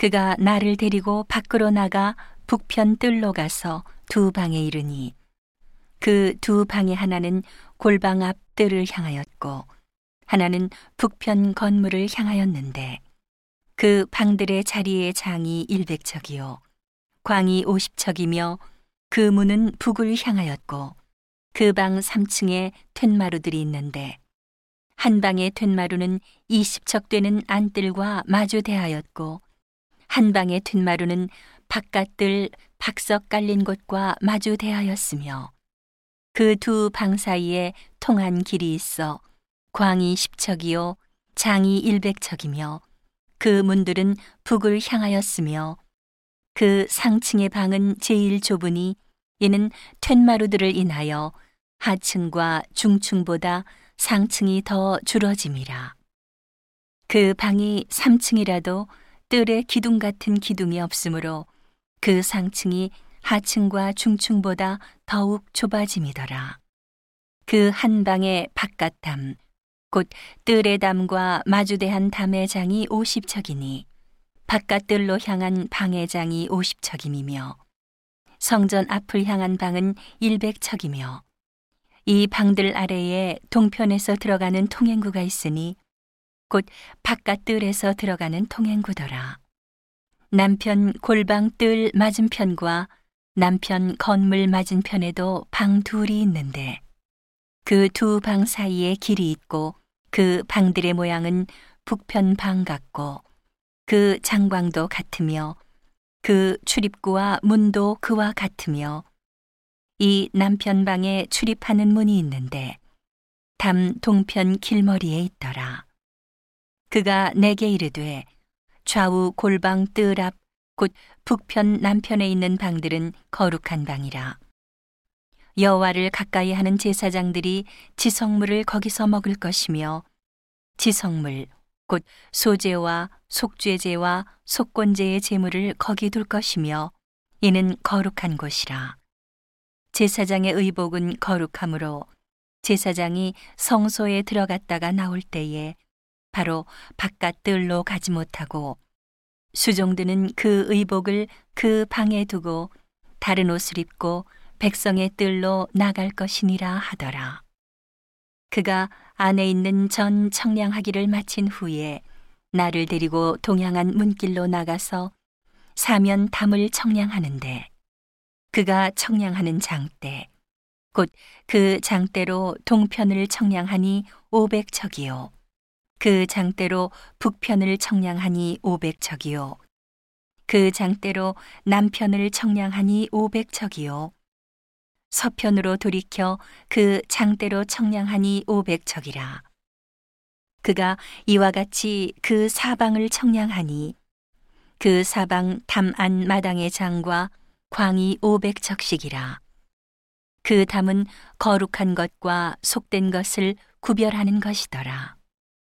그가 나를 데리고 밖으로 나가 북편 뜰로 가서 두 방에 이르니 그 두 방의 하나는 골방 앞 뜰을 향하였고 하나는 북편 건물을 향하였는데 그 방들의 자리의 장이 일백척이요. 광이 오십척이며 그 문은 북을 향하였고 그방 3층에 툇마루들이 있는데 한 방의 툇마루는 20척 되는 안뜰과 마주 대하였고 한 방의 툇마루는 바깥뜰 박석 깔린 곳과 마주 대하였으며 그 두 방 사이에 통한 길이 있어 광이 10척이요 장이 100척이며 그 문들은 북을 향하였으며 그 상층의 방은 제일 좁으니 이는 툇마루들을 인하여 하층과 중층보다 상층이 더 줄어짐이라. 그 방이 3층이라도 뜰에 기둥 같은 기둥이 없으므로 그 상층이 하층과 중층보다 더욱 좁아짐이더라. 그 한 방의 바깥담, 곧 뜰의 담과 마주대한 담의 장이 50척이니 바깥뜰로 향한 방의 장이 50척임이며 성전 앞을 향한 방은 100척이며 이 방들 아래에 동편에서 들어가는 통행구가 있으니 곧 바깥뜰에서 들어가는 통행구더라. 남편 골방 뜰 맞은편과 남편 건물 맞은편에도 방 둘이 있는데 그 두 방 사이에 길이 있고 그 방들의 모양은 북편 방 같고 그 장광도 같으며 그 출입구와 문도 그와 같으며 이 남편 방에 출입하는 문이 있는데 담 동편 길머리에 있더라. 그가 내게 이르되 좌우 골방 뜰 앞 곧 북편 남편에 있는 방들은 거룩한 방이라. 여호와를 가까이 하는 제사장들이 지성물을 거기서 먹을 것이며 지성물 곧 소제와 속죄제와 속건제의 제물을 거기 둘 것이며 이는 거룩한 곳이라. 제사장의 의복은 거룩하므로 제사장이 성소에 들어갔다가 나올 때에 바로 바깥 뜰로 가지 못하고 수종드는 그 의복을 그 방에 두고 다른 옷을 입고 백성의 뜰로 나갈 것이니라 하더라. 그가 안에 있는 전 청량하기를 마친 후에 나를 데리고 동양한 문길로 나가서 사면 담을 청량하는데 그가 청량하는 장대 곧 그 장대로 동편을 청량하니 오백척이요 그 장대로 북편을 청량하니 오백 척이요 그 장대로 남편을 청량하니 오백 척이요 서편으로 돌이켜 그 장대로 청량하니 오백 척이라 그가 이와 같이 그 사방을 청량하니 그 사방 담안 마당의 장과 광이 오백척씩이라. 그 담은 거룩한 것과 속된 것을 구별하는 것이더라.